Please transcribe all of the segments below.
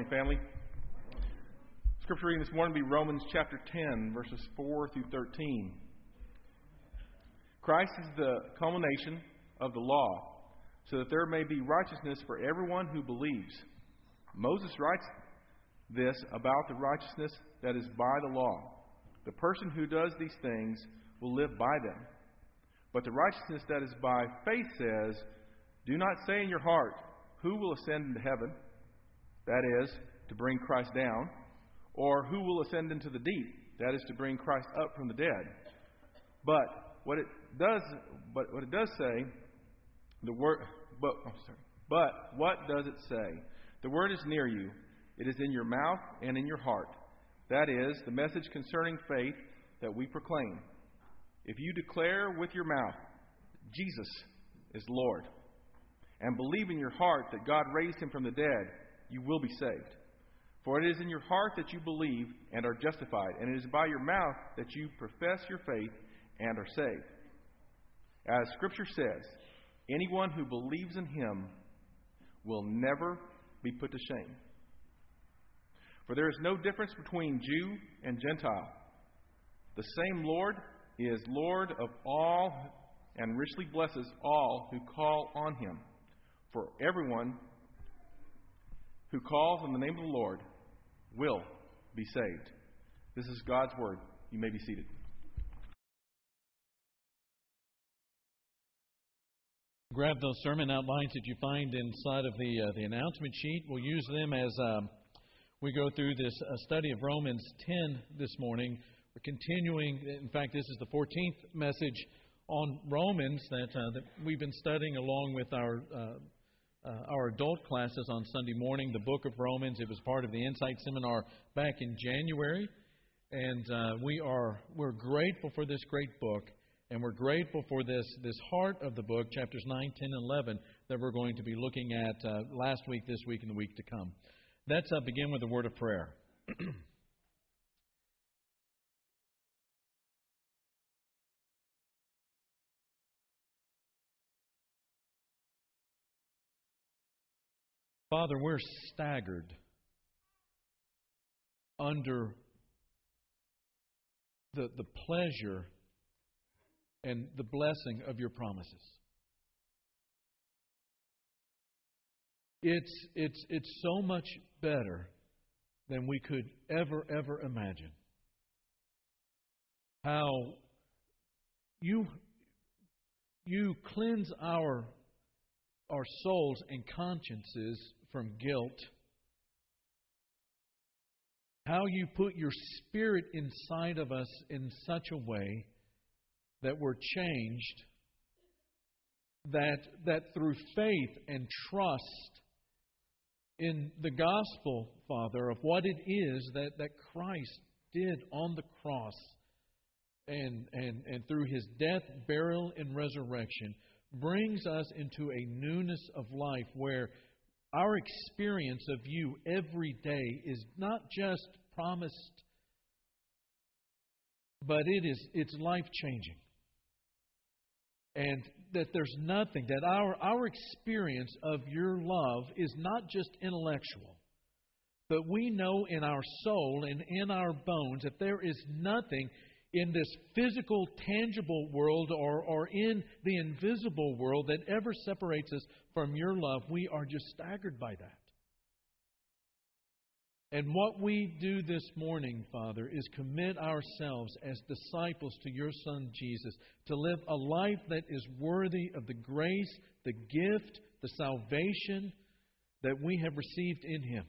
morning, family. Scripture reading this morning will be Romans chapter 10, verses 4 through 13. Christ is the culmination of the law, so that there may be righteousness for everyone who believes. Moses writes this about the righteousness that is by the law. The person who does these things will live by them. But the righteousness that is by faith says, Do not say in your heart, Who will ascend into heaven? That is, to bring Christ down. Or who will ascend into the deep? That is, to bring Christ up from the dead. But what it does, but what it does say, the word, but, I'm sorry, but what does it say? The word is near you. It is in your mouth and in your heart. That is the message concerning faith that we proclaim. If you declare with your mouth, Jesus is Lord, and believe in your heart that God raised him from the dead, you will be saved. For it is in your heart that you believe and are justified, and it is by your mouth that you profess your faith and are saved. As Scripture says, anyone who believes in him will never be put to shame. For there is no difference between Jew and Gentile. The same Lord is Lord of all and richly blesses all who call on him. For everyone who calls on the name of the Lord will be saved. This is God's word. You may be seated. Grab those sermon outlines that you find inside of the uh, the announcement sheet. We'll use them as um, we go through this uh, study of Romans 10 this morning. We're continuing. In fact, this is the 14th message on Romans that uh, that we've been studying along with our uh, our adult classes on Sunday morning, the book of Romans. It was part of the Insight Seminar back in January. And uh, we are we're grateful for this great book, and we're grateful for this this heart of the book, chapters 9, 10, and 11, that we're going to be looking at uh, last week, this week, and the week to come. Let's uh, begin with a word of prayer. Father, we're staggered under the, the pleasure and the blessing of your promises. It's, it's, it's so much better than we could ever, ever imagine. How you, you cleanse our, our souls and consciences from guilt. How you put your spirit inside of us in such a way that we're changed, that, that through faith and trust in the gospel, Father, of what it is that, that Christ did on the cross and, and, and through his death, burial, and resurrection brings us into a newness of life where our experience of you every day is not just promised, but it is it's life changing. And that there's nothing, that our, our experience of your love is not just intellectual, but we know in our soul and in our bones that there is nothing in this physical, tangible world or, or in the invisible world that ever separates us from your love. We are just staggered by that. And what we do this morning, Father, is commit ourselves as disciples to your Son Jesus to live a life that is worthy of the grace, the gift, the salvation that we have received in Him.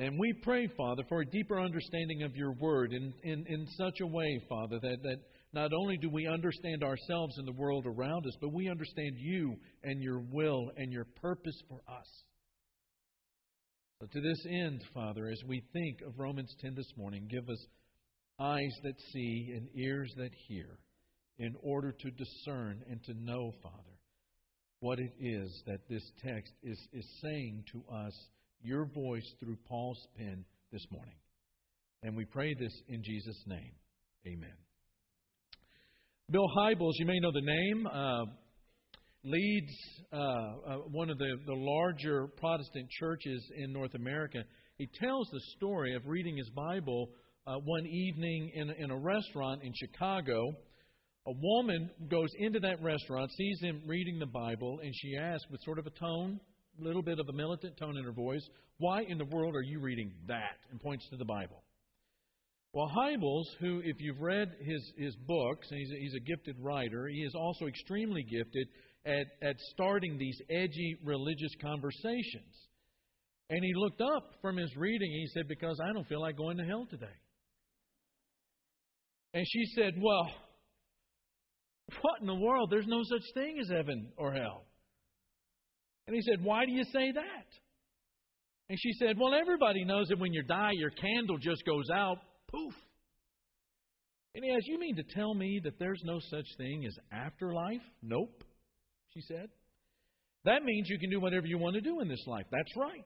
And we pray, Father, for a deeper understanding of your word in, in, in such a way, Father, that, that not only do we understand ourselves and the world around us, but we understand you and your will and your purpose for us. So, to this end, Father, as we think of Romans 10 this morning, give us eyes that see and ears that hear in order to discern and to know, Father, what it is that this text is, is saying to us your voice through Paul's pen this morning. And we pray this in Jesus' name. Amen. Bill Hybels, you may know the name. Uh, leads uh, uh, one of the, the larger Protestant churches in North America. He tells the story of reading his Bible uh, one evening in, in a restaurant in Chicago. A woman goes into that restaurant, sees him reading the Bible, and she asks, with sort of a tone, little bit of a militant tone in her voice, Why in the world are you reading that? and points to the Bible. Well, Hybels, who, if you've read his, his books, and he's a, he's a gifted writer, he is also extremely gifted at, at starting these edgy religious conversations. And he looked up from his reading and he said, Because I don't feel like going to hell today. And she said, Well, what in the world? There's no such thing as heaven or hell. And he said, Why do you say that? And she said, Well, everybody knows that when you die, your candle just goes out, poof. And he asked, You mean to tell me that there's no such thing as afterlife? Nope she said. That means you can do whatever you want to do in this life. That's right.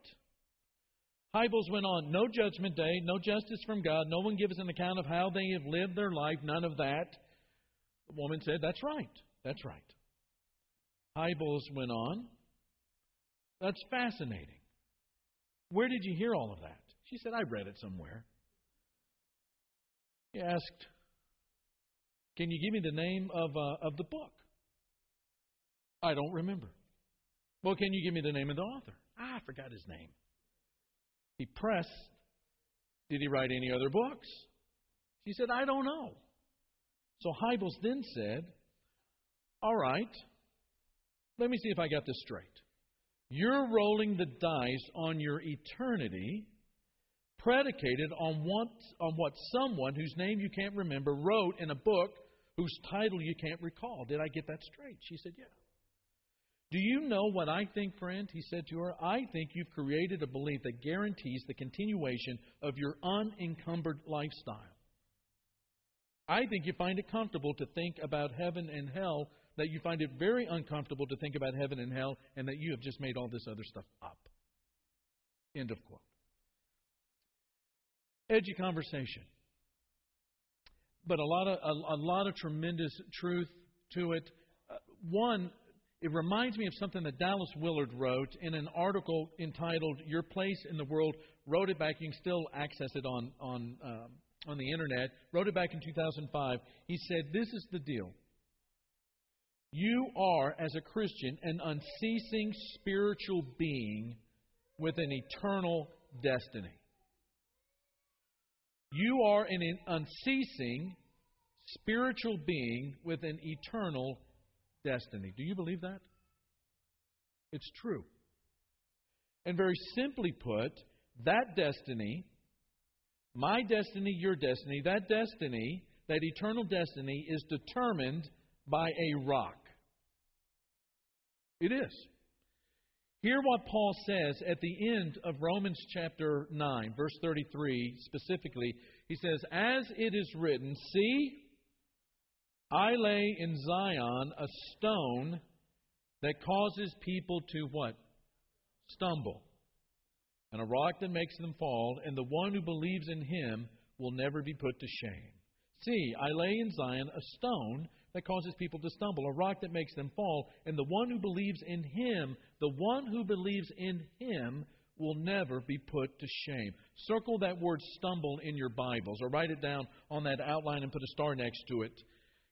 Hybels went on, no judgment day, no justice from God, no one gives an account of how they have lived their life, none of that. The woman said, That's right. That's right. Hybels went on, That's fascinating. Where did you hear all of that? She said, I read it somewhere. He asked, Can you give me the name of, uh, of the book? I don't remember. Well, can you give me the name of the author? Ah, I forgot his name. He pressed. Did he write any other books? She said, I don't know. So Hybels then said, All right, let me see if I got this straight. You're rolling the dice on your eternity predicated on what, on what someone whose name you can't remember wrote in a book whose title you can't recall. Did I get that straight? She said, Yeah. Do you know what I think, friend? He said to her. I think you've created a belief that guarantees the continuation of your unencumbered lifestyle. I think you find it comfortable to think about heaven and hell, that you find it very uncomfortable to think about heaven and hell, and that you have just made all this other stuff up. End of quote. Edgy conversation. But a lot of, a, a lot of tremendous truth to it. Uh, one, it reminds me of something that Dallas Willard wrote in an article entitled "Your Place in the World." Wrote it back. You can still access it on on um, on the internet. Wrote it back in 2005. He said, "This is the deal. You are, as a Christian, an unceasing spiritual being with an eternal destiny. You are an unceasing spiritual being with an eternal destiny. Do you believe that? It's true. And very simply put, that destiny, my destiny, your destiny, that destiny, that eternal destiny, is determined by a rock. It is. Hear what Paul says at the end of Romans chapter 9, verse 33 specifically. He says, As it is written, See, I lay in Zion a stone that causes people to what? Stumble. And a rock that makes them fall, and the one who believes in him will never be put to shame. See, I lay in Zion a stone that causes people to stumble, a rock that makes them fall, and the one who believes in him, the one who believes in him, will never be put to shame. Circle that word stumble in your Bibles or write it down on that outline and put a star next to it.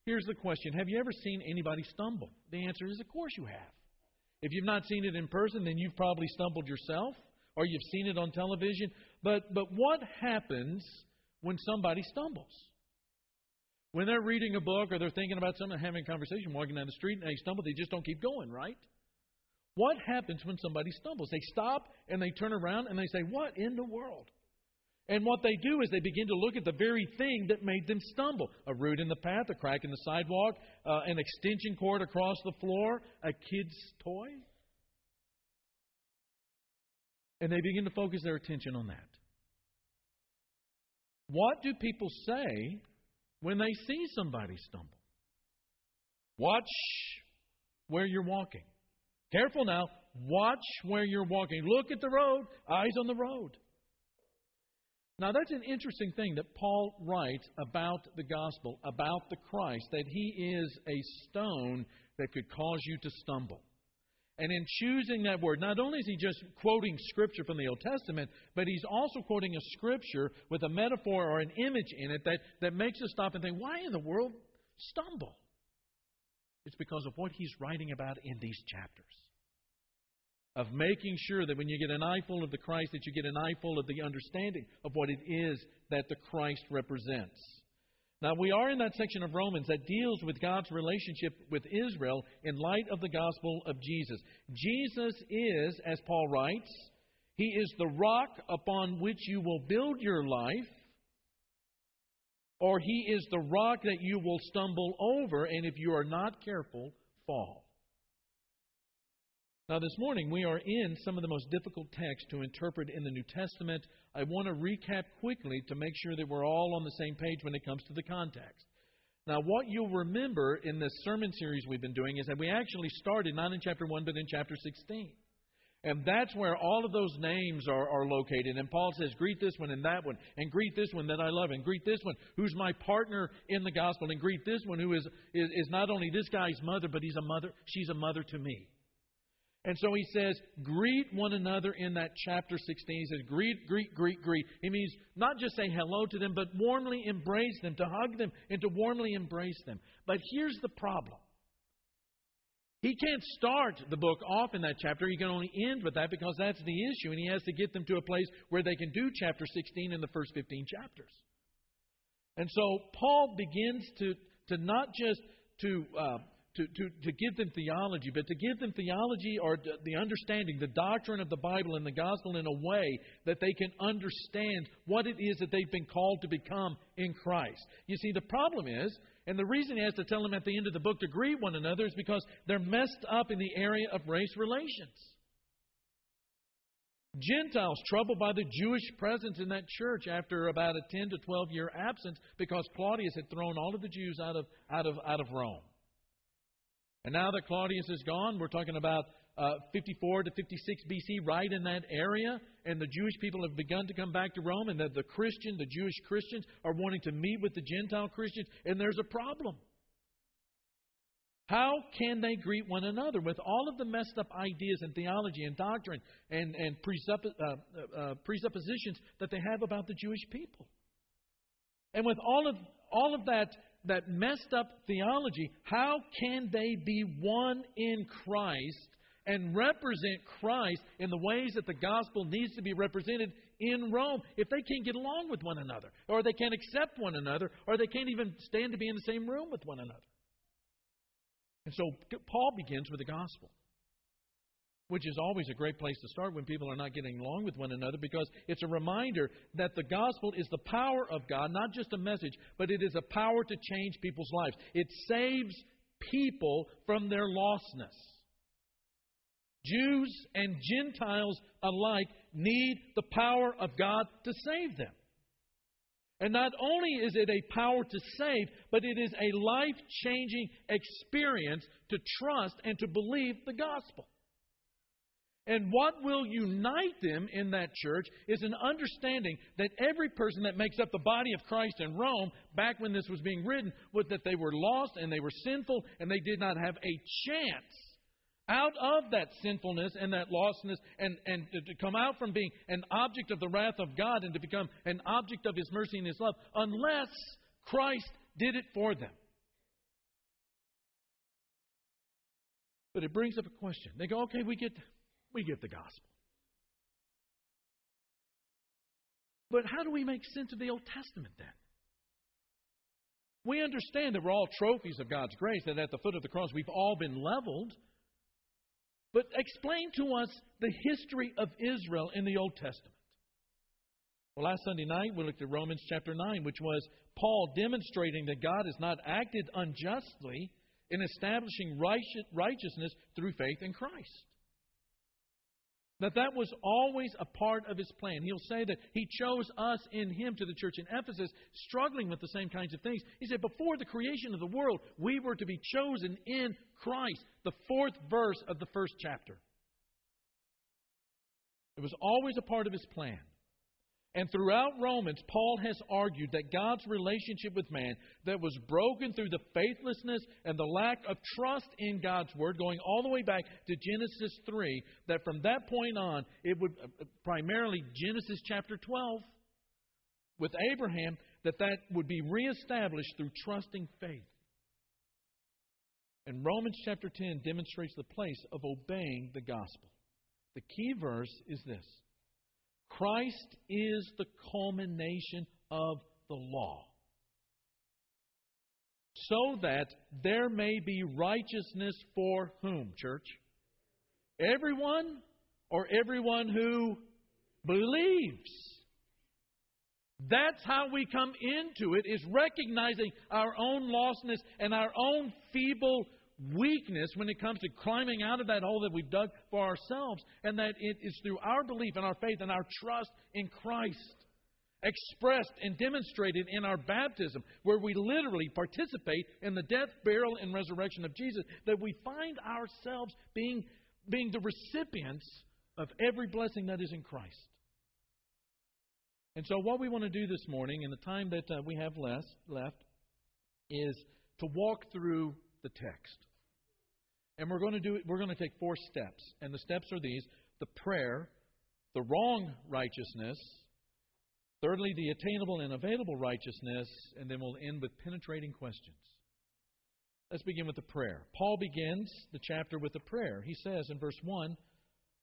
Here's the question Have you ever seen anybody stumble? The answer is, of course you have. If you've not seen it in person, then you've probably stumbled yourself or you've seen it on television. But, but what happens when somebody stumbles? When they're reading a book or they're thinking about something, having a conversation, walking down the street, and they stumble, they just don't keep going, right? What happens when somebody stumbles? They stop and they turn around and they say, What in the world? And what they do is they begin to look at the very thing that made them stumble a root in the path, a crack in the sidewalk, uh, an extension cord across the floor, a kid's toy. And they begin to focus their attention on that. What do people say when they see somebody stumble? Watch where you're walking. Careful now. Watch where you're walking. Look at the road. Eyes on the road. Now, that's an interesting thing that Paul writes about the gospel, about the Christ, that he is a stone that could cause you to stumble. And in choosing that word, not only is he just quoting scripture from the Old Testament, but he's also quoting a scripture with a metaphor or an image in it that, that makes us stop and think, why in the world stumble? It's because of what he's writing about in these chapters of making sure that when you get an eyeful of the Christ, that you get an eyeful of the understanding of what it is that the Christ represents. Now, we are in that section of Romans that deals with God's relationship with Israel in light of the gospel of Jesus. Jesus is, as Paul writes, He is the rock upon which you will build your life, or He is the rock that you will stumble over, and if you are not careful, fall. Now, this morning we are in some of the most difficult texts to interpret in the New Testament. I want to recap quickly to make sure that we're all on the same page when it comes to the context. Now, what you'll remember in this sermon series we've been doing is that we actually started not in chapter 1, but in chapter 16. And that's where all of those names are, are located. And Paul says, greet this one and that one, and greet this one that I love, and greet this one who's my partner in the gospel, and greet this one who is, is, is not only this guy's mother, but he's a mother, she's a mother to me. And so he says, greet one another in that chapter 16. He says, greet, greet, greet, greet. He means not just say hello to them, but warmly embrace them, to hug them, and to warmly embrace them. But here's the problem. He can't start the book off in that chapter. He can only end with that because that's the issue. And he has to get them to a place where they can do chapter 16 in the first 15 chapters. And so Paul begins to, to not just to uh, to, to, to give them theology, but to give them theology or the understanding, the doctrine of the Bible and the gospel in a way that they can understand what it is that they've been called to become in Christ. You see, the problem is, and the reason he has to tell them at the end of the book to greet one another is because they're messed up in the area of race relations. Gentiles troubled by the Jewish presence in that church after about a 10 to 12 year absence because Claudius had thrown all of the Jews out of, out of, out of Rome. And now that Claudius is gone, we're talking about uh, 54 to 56 BC, right in that area, and the Jewish people have begun to come back to Rome, and the, the Christian, the Jewish Christians, are wanting to meet with the Gentile Christians, and there's a problem. How can they greet one another with all of the messed up ideas and theology and doctrine and, and presupp- uh, uh, presuppositions that they have about the Jewish people? And with all of all of that that messed up theology, how can they be one in Christ and represent Christ in the ways that the gospel needs to be represented in Rome if they can't get along with one another, or they can't accept one another, or they can't even stand to be in the same room with one another? And so Paul begins with the gospel which is always a great place to start when people are not getting along with one another because it's a reminder that the gospel is the power of God, not just a message, but it is a power to change people's lives. It saves people from their lostness. Jews and Gentiles alike need the power of God to save them. And not only is it a power to save, but it is a life changing experience to trust and to believe the gospel. And what will unite them in that church is an understanding that every person that makes up the body of Christ in Rome, back when this was being written, was that they were lost and they were sinful and they did not have a chance out of that sinfulness and that lostness and, and to come out from being an object of the wrath of God and to become an object of His mercy and His love unless Christ did it for them. But it brings up a question. They go, okay, we get we get the gospel. But how do we make sense of the Old Testament then? We understand that we're all trophies of God's grace, that at the foot of the cross we've all been leveled. But explain to us the history of Israel in the Old Testament. Well, last Sunday night we looked at Romans chapter 9, which was Paul demonstrating that God has not acted unjustly in establishing righteousness through faith in Christ. That that was always a part of his plan. He'll say that he chose us in him to the church in Ephesus, struggling with the same kinds of things. He said, Before the creation of the world, we were to be chosen in Christ. The fourth verse of the first chapter. It was always a part of his plan. And throughout Romans, Paul has argued that God's relationship with man that was broken through the faithlessness and the lack of trust in God's word, going all the way back to Genesis 3, that from that point on, it would uh, primarily Genesis chapter 12 with Abraham, that that would be reestablished through trusting faith. And Romans chapter 10 demonstrates the place of obeying the gospel. The key verse is this Christ is the culmination of the law, so that there may be righteousness for whom, church? Everyone or everyone who believes. That's how we come into it, is recognizing our own lostness and our own feeble weakness when it comes to climbing out of that hole that we've dug for ourselves, and that it is through our belief and our faith and our trust in Christ, expressed and demonstrated in our baptism, where we literally participate in the death, burial, and resurrection of Jesus, that we find ourselves being, being the recipients of every blessing that is in Christ. And so, what we want to do this morning, in the time that uh, we have less, left, is to walk through the text. And we're going to do we're going to take four steps. And the steps are these the prayer, the wrong righteousness, thirdly, the attainable and available righteousness, and then we'll end with penetrating questions. Let's begin with the prayer. Paul begins the chapter with a prayer. He says in verse 1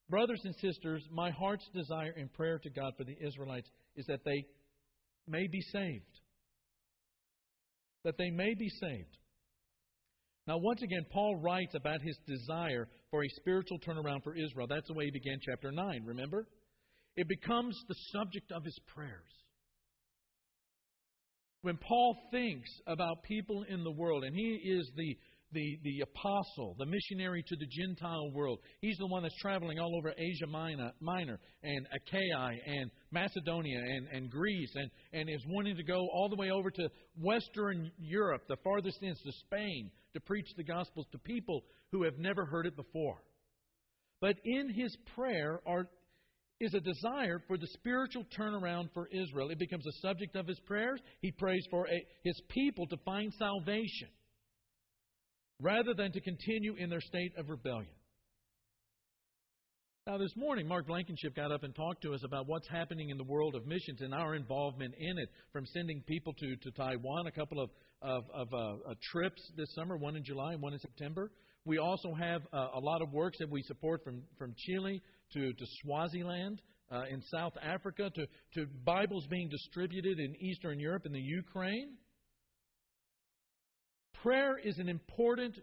Brothers and sisters, my heart's desire in prayer to God for the Israelites is that they may be saved. That they may be saved. Now, once again, Paul writes about his desire for a spiritual turnaround for Israel. That's the way he began chapter 9, remember? It becomes the subject of his prayers. When Paul thinks about people in the world, and he is the the, the apostle, the missionary to the Gentile world. He's the one that's traveling all over Asia Minor, Minor and Achaia and Macedonia and, and Greece and, and is wanting to go all the way over to Western Europe, the farthest ends, to Spain, to preach the gospel to people who have never heard it before. But in his prayer are, is a desire for the spiritual turnaround for Israel. It becomes a subject of his prayers. He prays for a, his people to find salvation rather than to continue in their state of rebellion. Now, this morning, Mark Blankenship got up and talked to us about what's happening in the world of missions and our involvement in it, from sending people to, to Taiwan, a couple of, of, of uh, uh, trips this summer, one in July and one in September. We also have uh, a lot of works that we support from, from Chile to, to Swaziland uh, in South Africa to, to Bibles being distributed in Eastern Europe and the Ukraine. Prayer is an important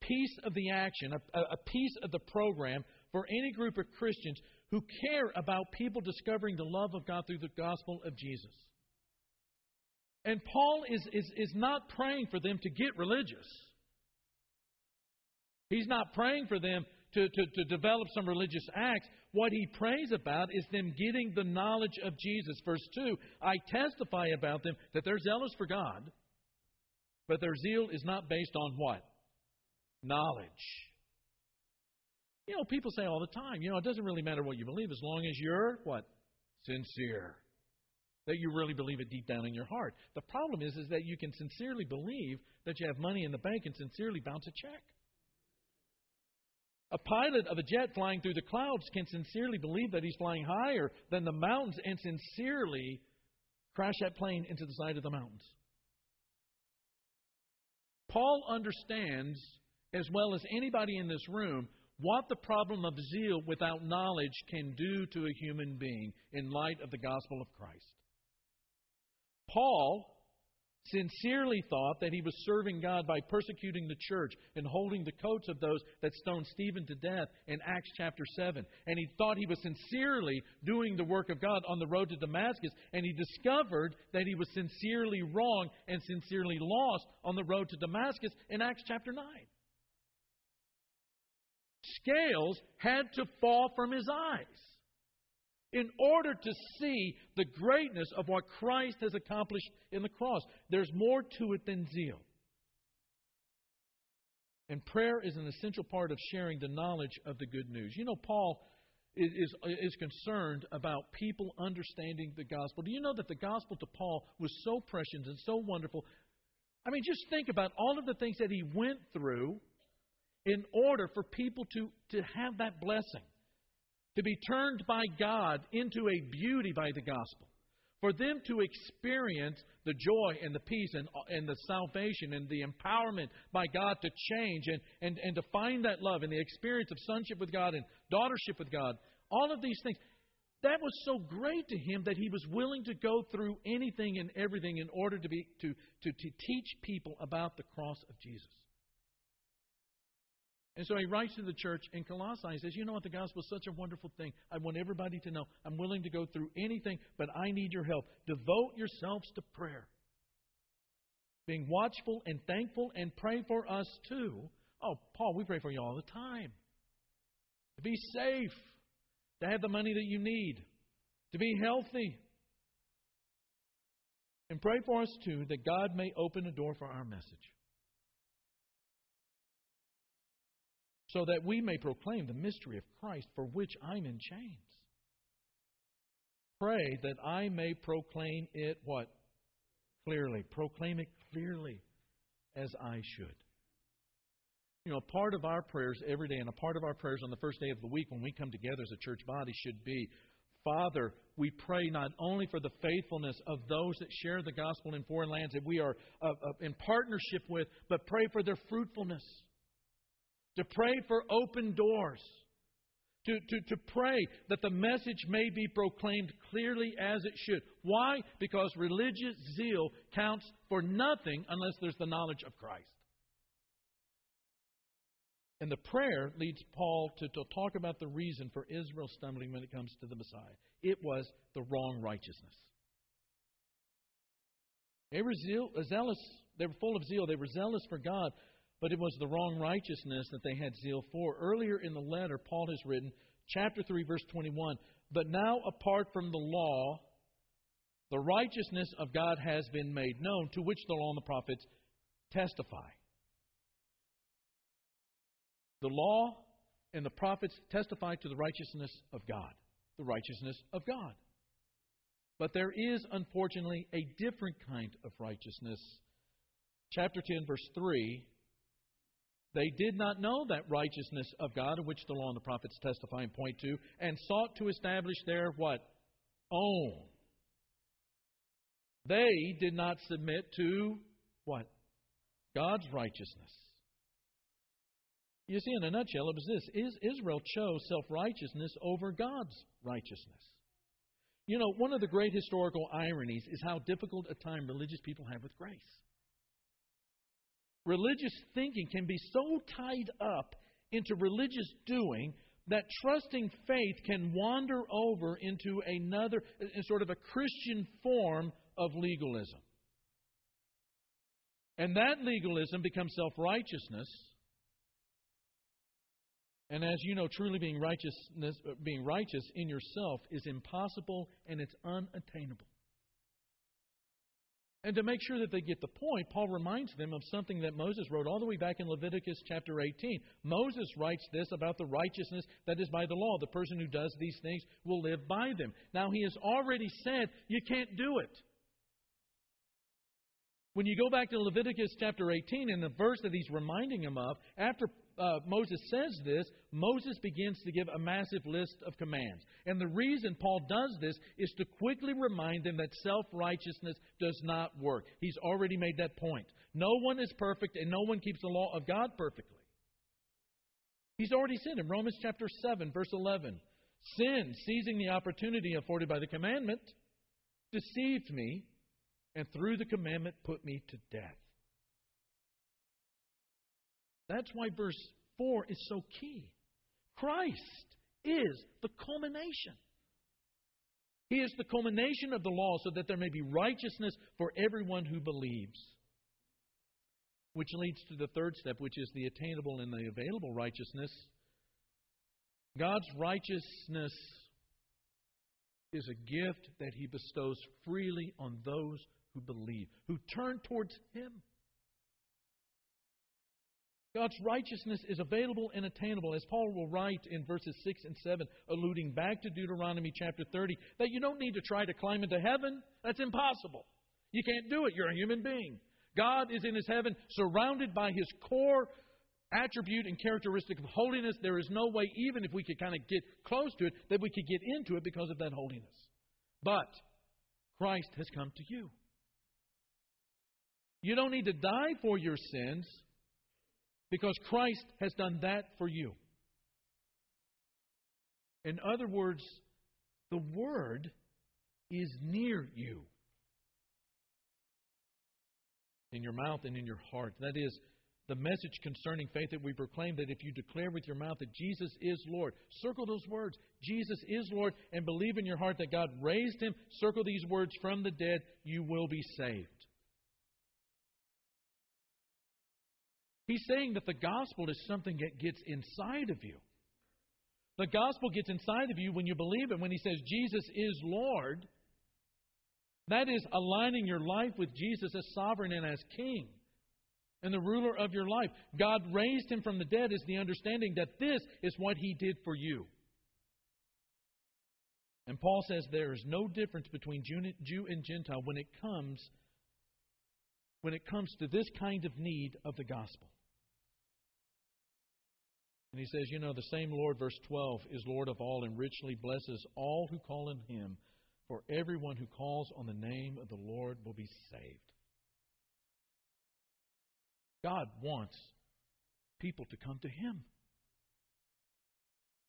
piece of the action, a, a, piece of the program for any group of Christians who care about people discovering the love of God through the gospel of Jesus. And Paul is, is, is not praying for them to get religious. He's not praying for them to, to, to develop some religious acts. What he prays about is them getting the knowledge of Jesus. Verse 2 I testify about them that they're zealous for God but their zeal is not based on what? Knowledge. You know, people say all the time, you know, it doesn't really matter what you believe as long as you're what? Sincere. That you really believe it deep down in your heart. The problem is, is that you can sincerely believe that you have money in the bank and sincerely bounce a check. A pilot of a jet flying through the clouds can sincerely believe that he's flying higher than the mountains and sincerely crash that plane into the side of the mountains. Paul understands, as well as anybody in this room, what the problem of zeal without knowledge can do to a human being in light of the gospel of Christ. Paul sincerely thought that he was serving God by persecuting the church and holding the coats of those that stoned Stephen to death in Acts chapter 7. And he thought he was sincerely doing the work of God on the road to Damascus. And he discovered that he was sincerely wrong and sincerely lost on the road to Damascus in Acts chapter 9. Scales had to fall from his eyes in order to see the greatness of what Christ has accomplished in the cross. There's more to it than zeal. And prayer is an essential part of sharing the knowledge of the good news. You know, Paul is, is, is concerned about people understanding the gospel. Do you know that the gospel to Paul was so precious and so wonderful? I mean, just think about all of the things that he went through in order for people to, to have that blessing, to be turned by God into a beauty by the gospel for them to experience the joy and the peace and, and the salvation and the empowerment by God to change and, and, and to find that love and the experience of sonship with God and daughtership with God, all of these things, that was so great to him that he was willing to go through anything and everything in order to, be, to, to, to teach people about the cross of Jesus. And so he writes to the church in Colossae. He says, You know what? The gospel is such a wonderful thing. I want everybody to know I'm willing to go through anything, but I need your help. Devote yourselves to prayer. Being watchful and thankful and pray for us too. Oh, Paul, we pray for you all the time. To be safe, to have the money that you need, to be healthy. And pray for us too that God may open a door for our message. So that we may proclaim the mystery of Christ for which I'm in chains. Pray that I may proclaim it what? Clearly. Proclaim it clearly as I should. You know, a part of our prayers every day and a part of our prayers on the first day of the week when we come together as a church body should be Father, we pray not only for the faithfulness of those that share the gospel in foreign lands that we are uh, uh, in partnership with, but pray for their fruitfulness to pray for open doors, to, to, to pray that the message may be proclaimed clearly as it should. Why? Because religious zeal counts for nothing unless there's the knowledge of Christ. And the prayer leads Paul to, to talk about the reason for Israel stumbling when it comes to the Messiah. It was the wrong righteousness. They were zeal, zealous. They were full of zeal. They were zealous for God, but it was the wrong righteousness that they had zeal for. Earlier in the letter, Paul has written, chapter 3, verse 21, But now, apart from the law, the righteousness of God has been made known, to which the law and the prophets testify. The law and the prophets testify to the righteousness of God. The righteousness of God. But there is, unfortunately, a different kind of righteousness. Chapter 10, verse 3 they did not know that righteousness of God, which the law and the prophets testify and point to, and sought to establish their what? Own. They did not submit to what? God's righteousness. You see, in a nutshell, it was this is Israel chose self righteousness over God's righteousness. You know, one of the great historical ironies is how difficult a time religious people have with grace religious thinking can be so tied up into religious doing that trusting faith can wander over into another sort of a Christian form of legalism. And that legalism becomes self righteousness. And as you know, truly being righteousness being righteous in yourself is impossible and it's unattainable. And to make sure that they get the point, Paul reminds them of something that Moses wrote all the way back in Leviticus chapter 18. Moses writes this about the righteousness that is by the law. The person who does these things will live by them. Now, he has already said you can't do it. When you go back to Leviticus chapter 18, in the verse that he's reminding him of, after uh, Moses says this, Moses begins to give a massive list of commands. And the reason Paul does this is to quickly remind them that self righteousness does not work. He's already made that point. No one is perfect, and no one keeps the law of God perfectly. He's already said in Romans chapter 7, verse 11 Sin, seizing the opportunity afforded by the commandment, deceived me, and through the commandment put me to death. That's why verse 4 is so key. Christ is the culmination. He is the culmination of the law so that there may be righteousness for everyone who believes. Which leads to the third step, which is the attainable and the available righteousness. God's righteousness is a gift that He bestows freely on those who believe, who turn towards Him. God's righteousness is available and attainable, as Paul will write in verses 6 and 7, alluding back to Deuteronomy chapter 30, that you don't need to try to climb into heaven. That's impossible. You can't do it. You're a human being. God is in his heaven, surrounded by his core attribute and characteristic of holiness. There is no way, even if we could kind of get close to it, that we could get into it because of that holiness. But Christ has come to you. You don't need to die for your sins because Christ has done that for you. In other words, the Word is near you. In your mouth and in your heart. That is the message concerning faith that we proclaim that if you declare with your mouth that Jesus is Lord, circle those words, Jesus is Lord, and believe in your heart that God raised him, circle these words from the dead, you will be saved. He's saying that the gospel is something that gets inside of you. The gospel gets inside of you when you believe it. When he says Jesus is Lord, that is aligning your life with Jesus as sovereign and as king and the ruler of your life. God raised him from the dead is the understanding that this is what he did for you. And Paul says there is no difference between Jew and Gentile when it comes when it comes to this kind of need of the gospel. And he says, You know, the same Lord, verse 12, is Lord of all and richly blesses all who call on him. For everyone who calls on the name of the Lord will be saved. God wants people to come to him.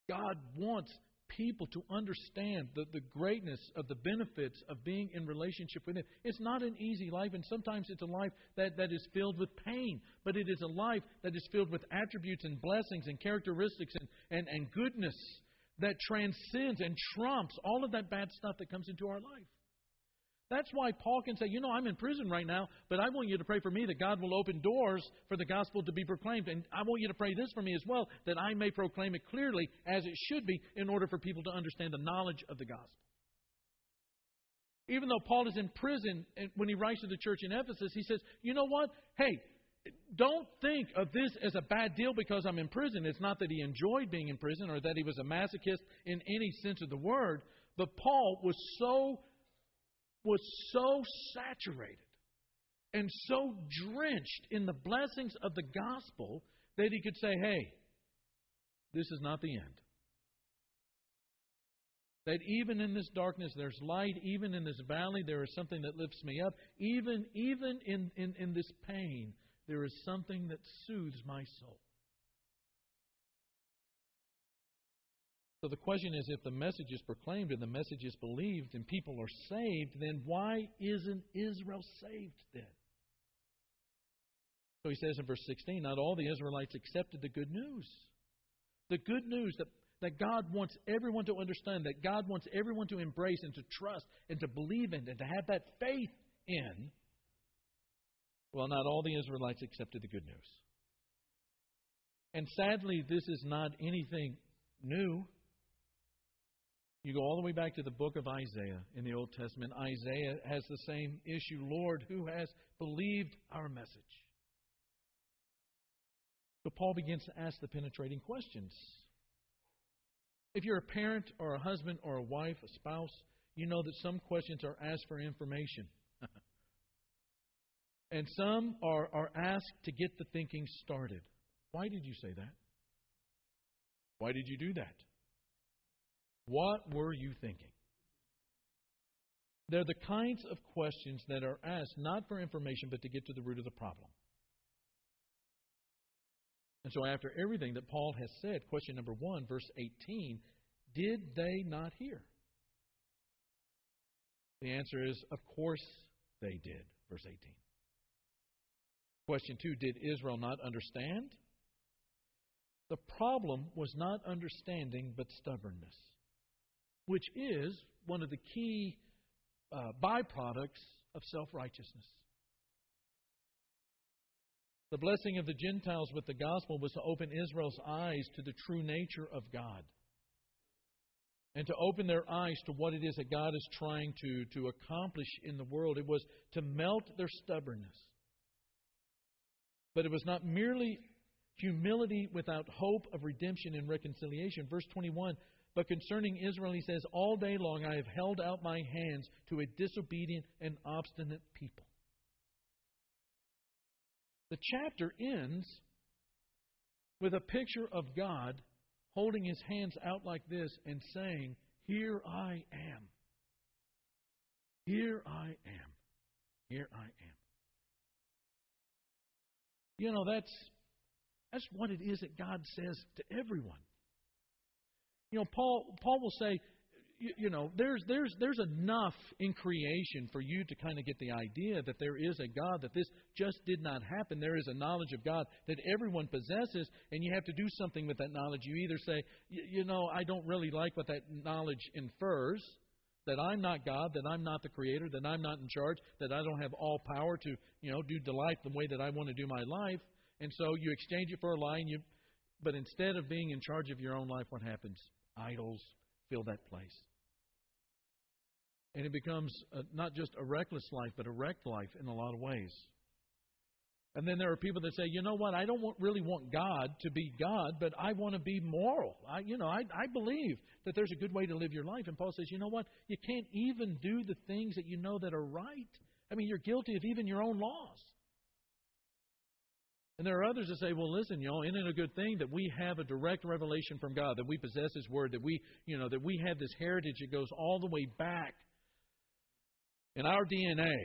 God wants people to understand the, the greatness of the benefits of being in relationship with Him. It's not an easy life, and sometimes it's a life that, that is filled with pain, but it is a life that is filled with attributes and blessings and characteristics and, and, and goodness that transcends and trumps all of that bad stuff that comes into our life. That's why Paul can say, You know, I'm in prison right now, but I want you to pray for me that God will open doors for the gospel to be proclaimed. And I want you to pray this for me as well, that I may proclaim it clearly as it should be in order for people to understand the knowledge of the gospel. Even though Paul is in prison, when he writes to the church in Ephesus, he says, You know what? Hey, don't think of this as a bad deal because I'm in prison. It's not that he enjoyed being in prison or that he was a masochist in any sense of the word, but Paul was so was so saturated and so drenched in the blessings of the gospel that he could say, hey, this is not the end. That even in this darkness there's light, even in this valley there is something that lifts me up, even, even in, in, in this pain there is something that soothes my soul. So the question is if the message is proclaimed and the message is believed and people are saved, then why isn't Israel saved then? So he says in verse 16, not all the Israelites accepted the good news. The good news that, that God wants everyone to understand, that God wants everyone to embrace and to trust and to believe in and to have that faith in. Well, not all the Israelites accepted the good news. And sadly, this is not anything new. You go all the way back to the book of Isaiah in the Old Testament. Isaiah has the same issue Lord, who has believed our message? So Paul begins to ask the penetrating questions. If you're a parent or a husband or a wife, a spouse, you know that some questions are asked for information. and some are, are asked to get the thinking started. Why did you say that? Why did you do that? What were you thinking? They're the kinds of questions that are asked not for information, but to get to the root of the problem. And so, after everything that Paul has said, question number one, verse 18, did they not hear? The answer is, of course they did, verse 18. Question two, did Israel not understand? The problem was not understanding, but stubbornness which is one of the key uh, byproducts of self righteousness. The blessing of the Gentiles with the gospel was to open Israel's eyes to the true nature of God and to open their eyes to what it is that God is trying to, to accomplish in the world. It was to melt their stubbornness. But it was not merely humility without hope of redemption and reconciliation. Verse 21 But concerning Israel, he says, All day long I have held out my hands to a disobedient and obstinate people. The chapter ends with a picture of God holding his hands out like this and saying, Here I am. Here I am. Here I am. You know, that's that's what it is that God says to everyone. You know, Paul Paul will say, you, you know, there's there's there's enough in creation for you to kind of get the idea that there is a God, that this just did not happen. There is a knowledge of God that everyone possesses, and you have to do something with that knowledge. You either say, you know, I don't really like what that knowledge infers, that I'm not God, that I'm not the creator, that I'm not in charge, that I don't have all power to, you know, do the life the way that I want to do my life. And so you exchange it for a lie, and you, but instead of being in charge of your own life, what happens? Idols fill that place. And it becomes a, not just a reckless life, but a wrecked life in a lot of ways. And then there are people that say, you know what, I don't want, really want God to be God, but I want to be moral. I, you know, I, I believe that there's a good way to live your life. And Paul says, you know what, you can't even do the things that you know that are right. I mean, you're guilty of even your own laws. And there are others that say, well, listen, know, isn't it a good thing that we have a direct revelation from God, that we possess His Word, that we, you know, that we have this heritage that goes all the way back in our DNA,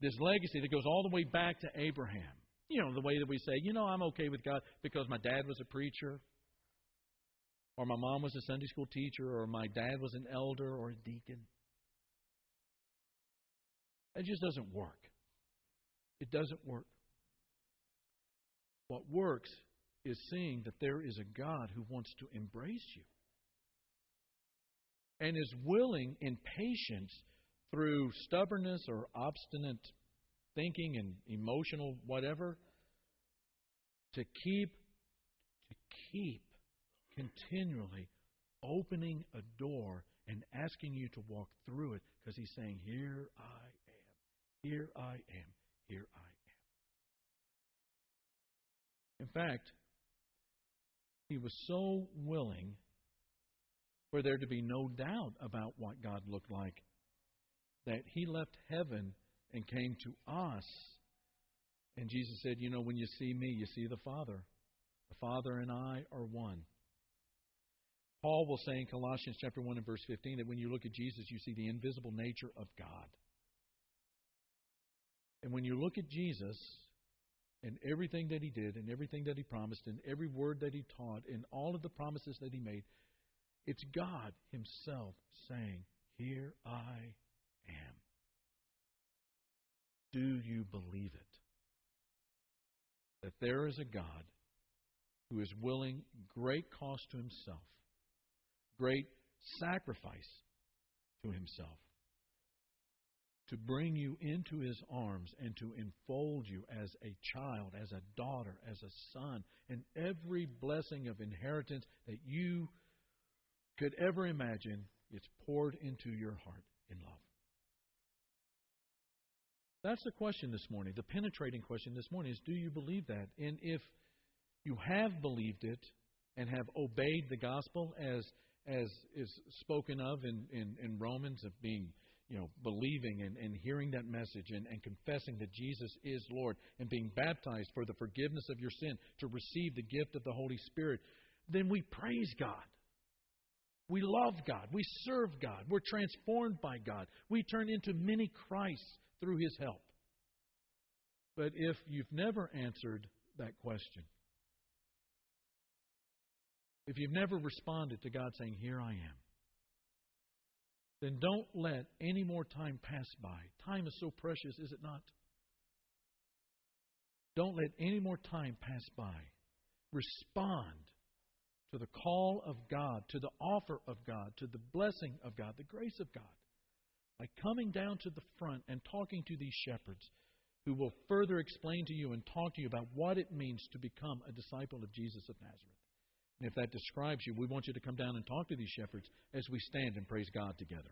this legacy that goes all the way back to Abraham. You know, the way that we say, you know, I'm okay with God because my dad was a preacher, or my mom was a Sunday school teacher, or my dad was an elder or a deacon. It just doesn't work. It doesn't work. What works is seeing that there is a God who wants to embrace you and is willing in patience through stubbornness or obstinate thinking and emotional whatever to keep to keep continually opening a door and asking you to walk through it because he's saying here I am. Here I am. Here I am in fact he was so willing for there to be no doubt about what God looked like that he left heaven and came to us. And Jesus said, You know, when you see me, you see the Father. The Father and I are one. Paul will say in Colossians chapter 1 and verse 15 that when you look at Jesus, you see the invisible nature of God. And when you look at Jesus and everything that he did and everything that he promised and every word that he taught and all of the promises that he made, it's God himself saying, Here I am. Do you believe it? That there is a God who is willing great cost to himself, great sacrifice to himself, to bring you into his arms and to enfold you as a child, as a daughter, as a son, and every blessing of inheritance that you could ever imagine, it's poured into your heart in love. That's the question this morning. The penetrating question this morning is do you believe that? And if you have believed it and have obeyed the gospel as as is spoken of in, in, in Romans of being, you know, believing and, and hearing that message and, and confessing that Jesus is Lord and being baptized for the forgiveness of your sin to receive the gift of the Holy Spirit, then we praise God. We love God. We serve God. We're transformed by God. We turn into many Christs through His help. But if you've never answered that question, if you've never responded to God saying, Here I am, then don't let any more time pass by. Time is so precious, is it not? Don't let any more time pass by. Respond to the call of God, to the offer of God, to the blessing of God, the grace of God by coming down to the front and talking to these shepherds who will further explain to you and talk to you about what it means to become a disciple of Jesus of Nazareth. And if that describes you, we want you to come down and talk to these shepherds as we stand and praise God together.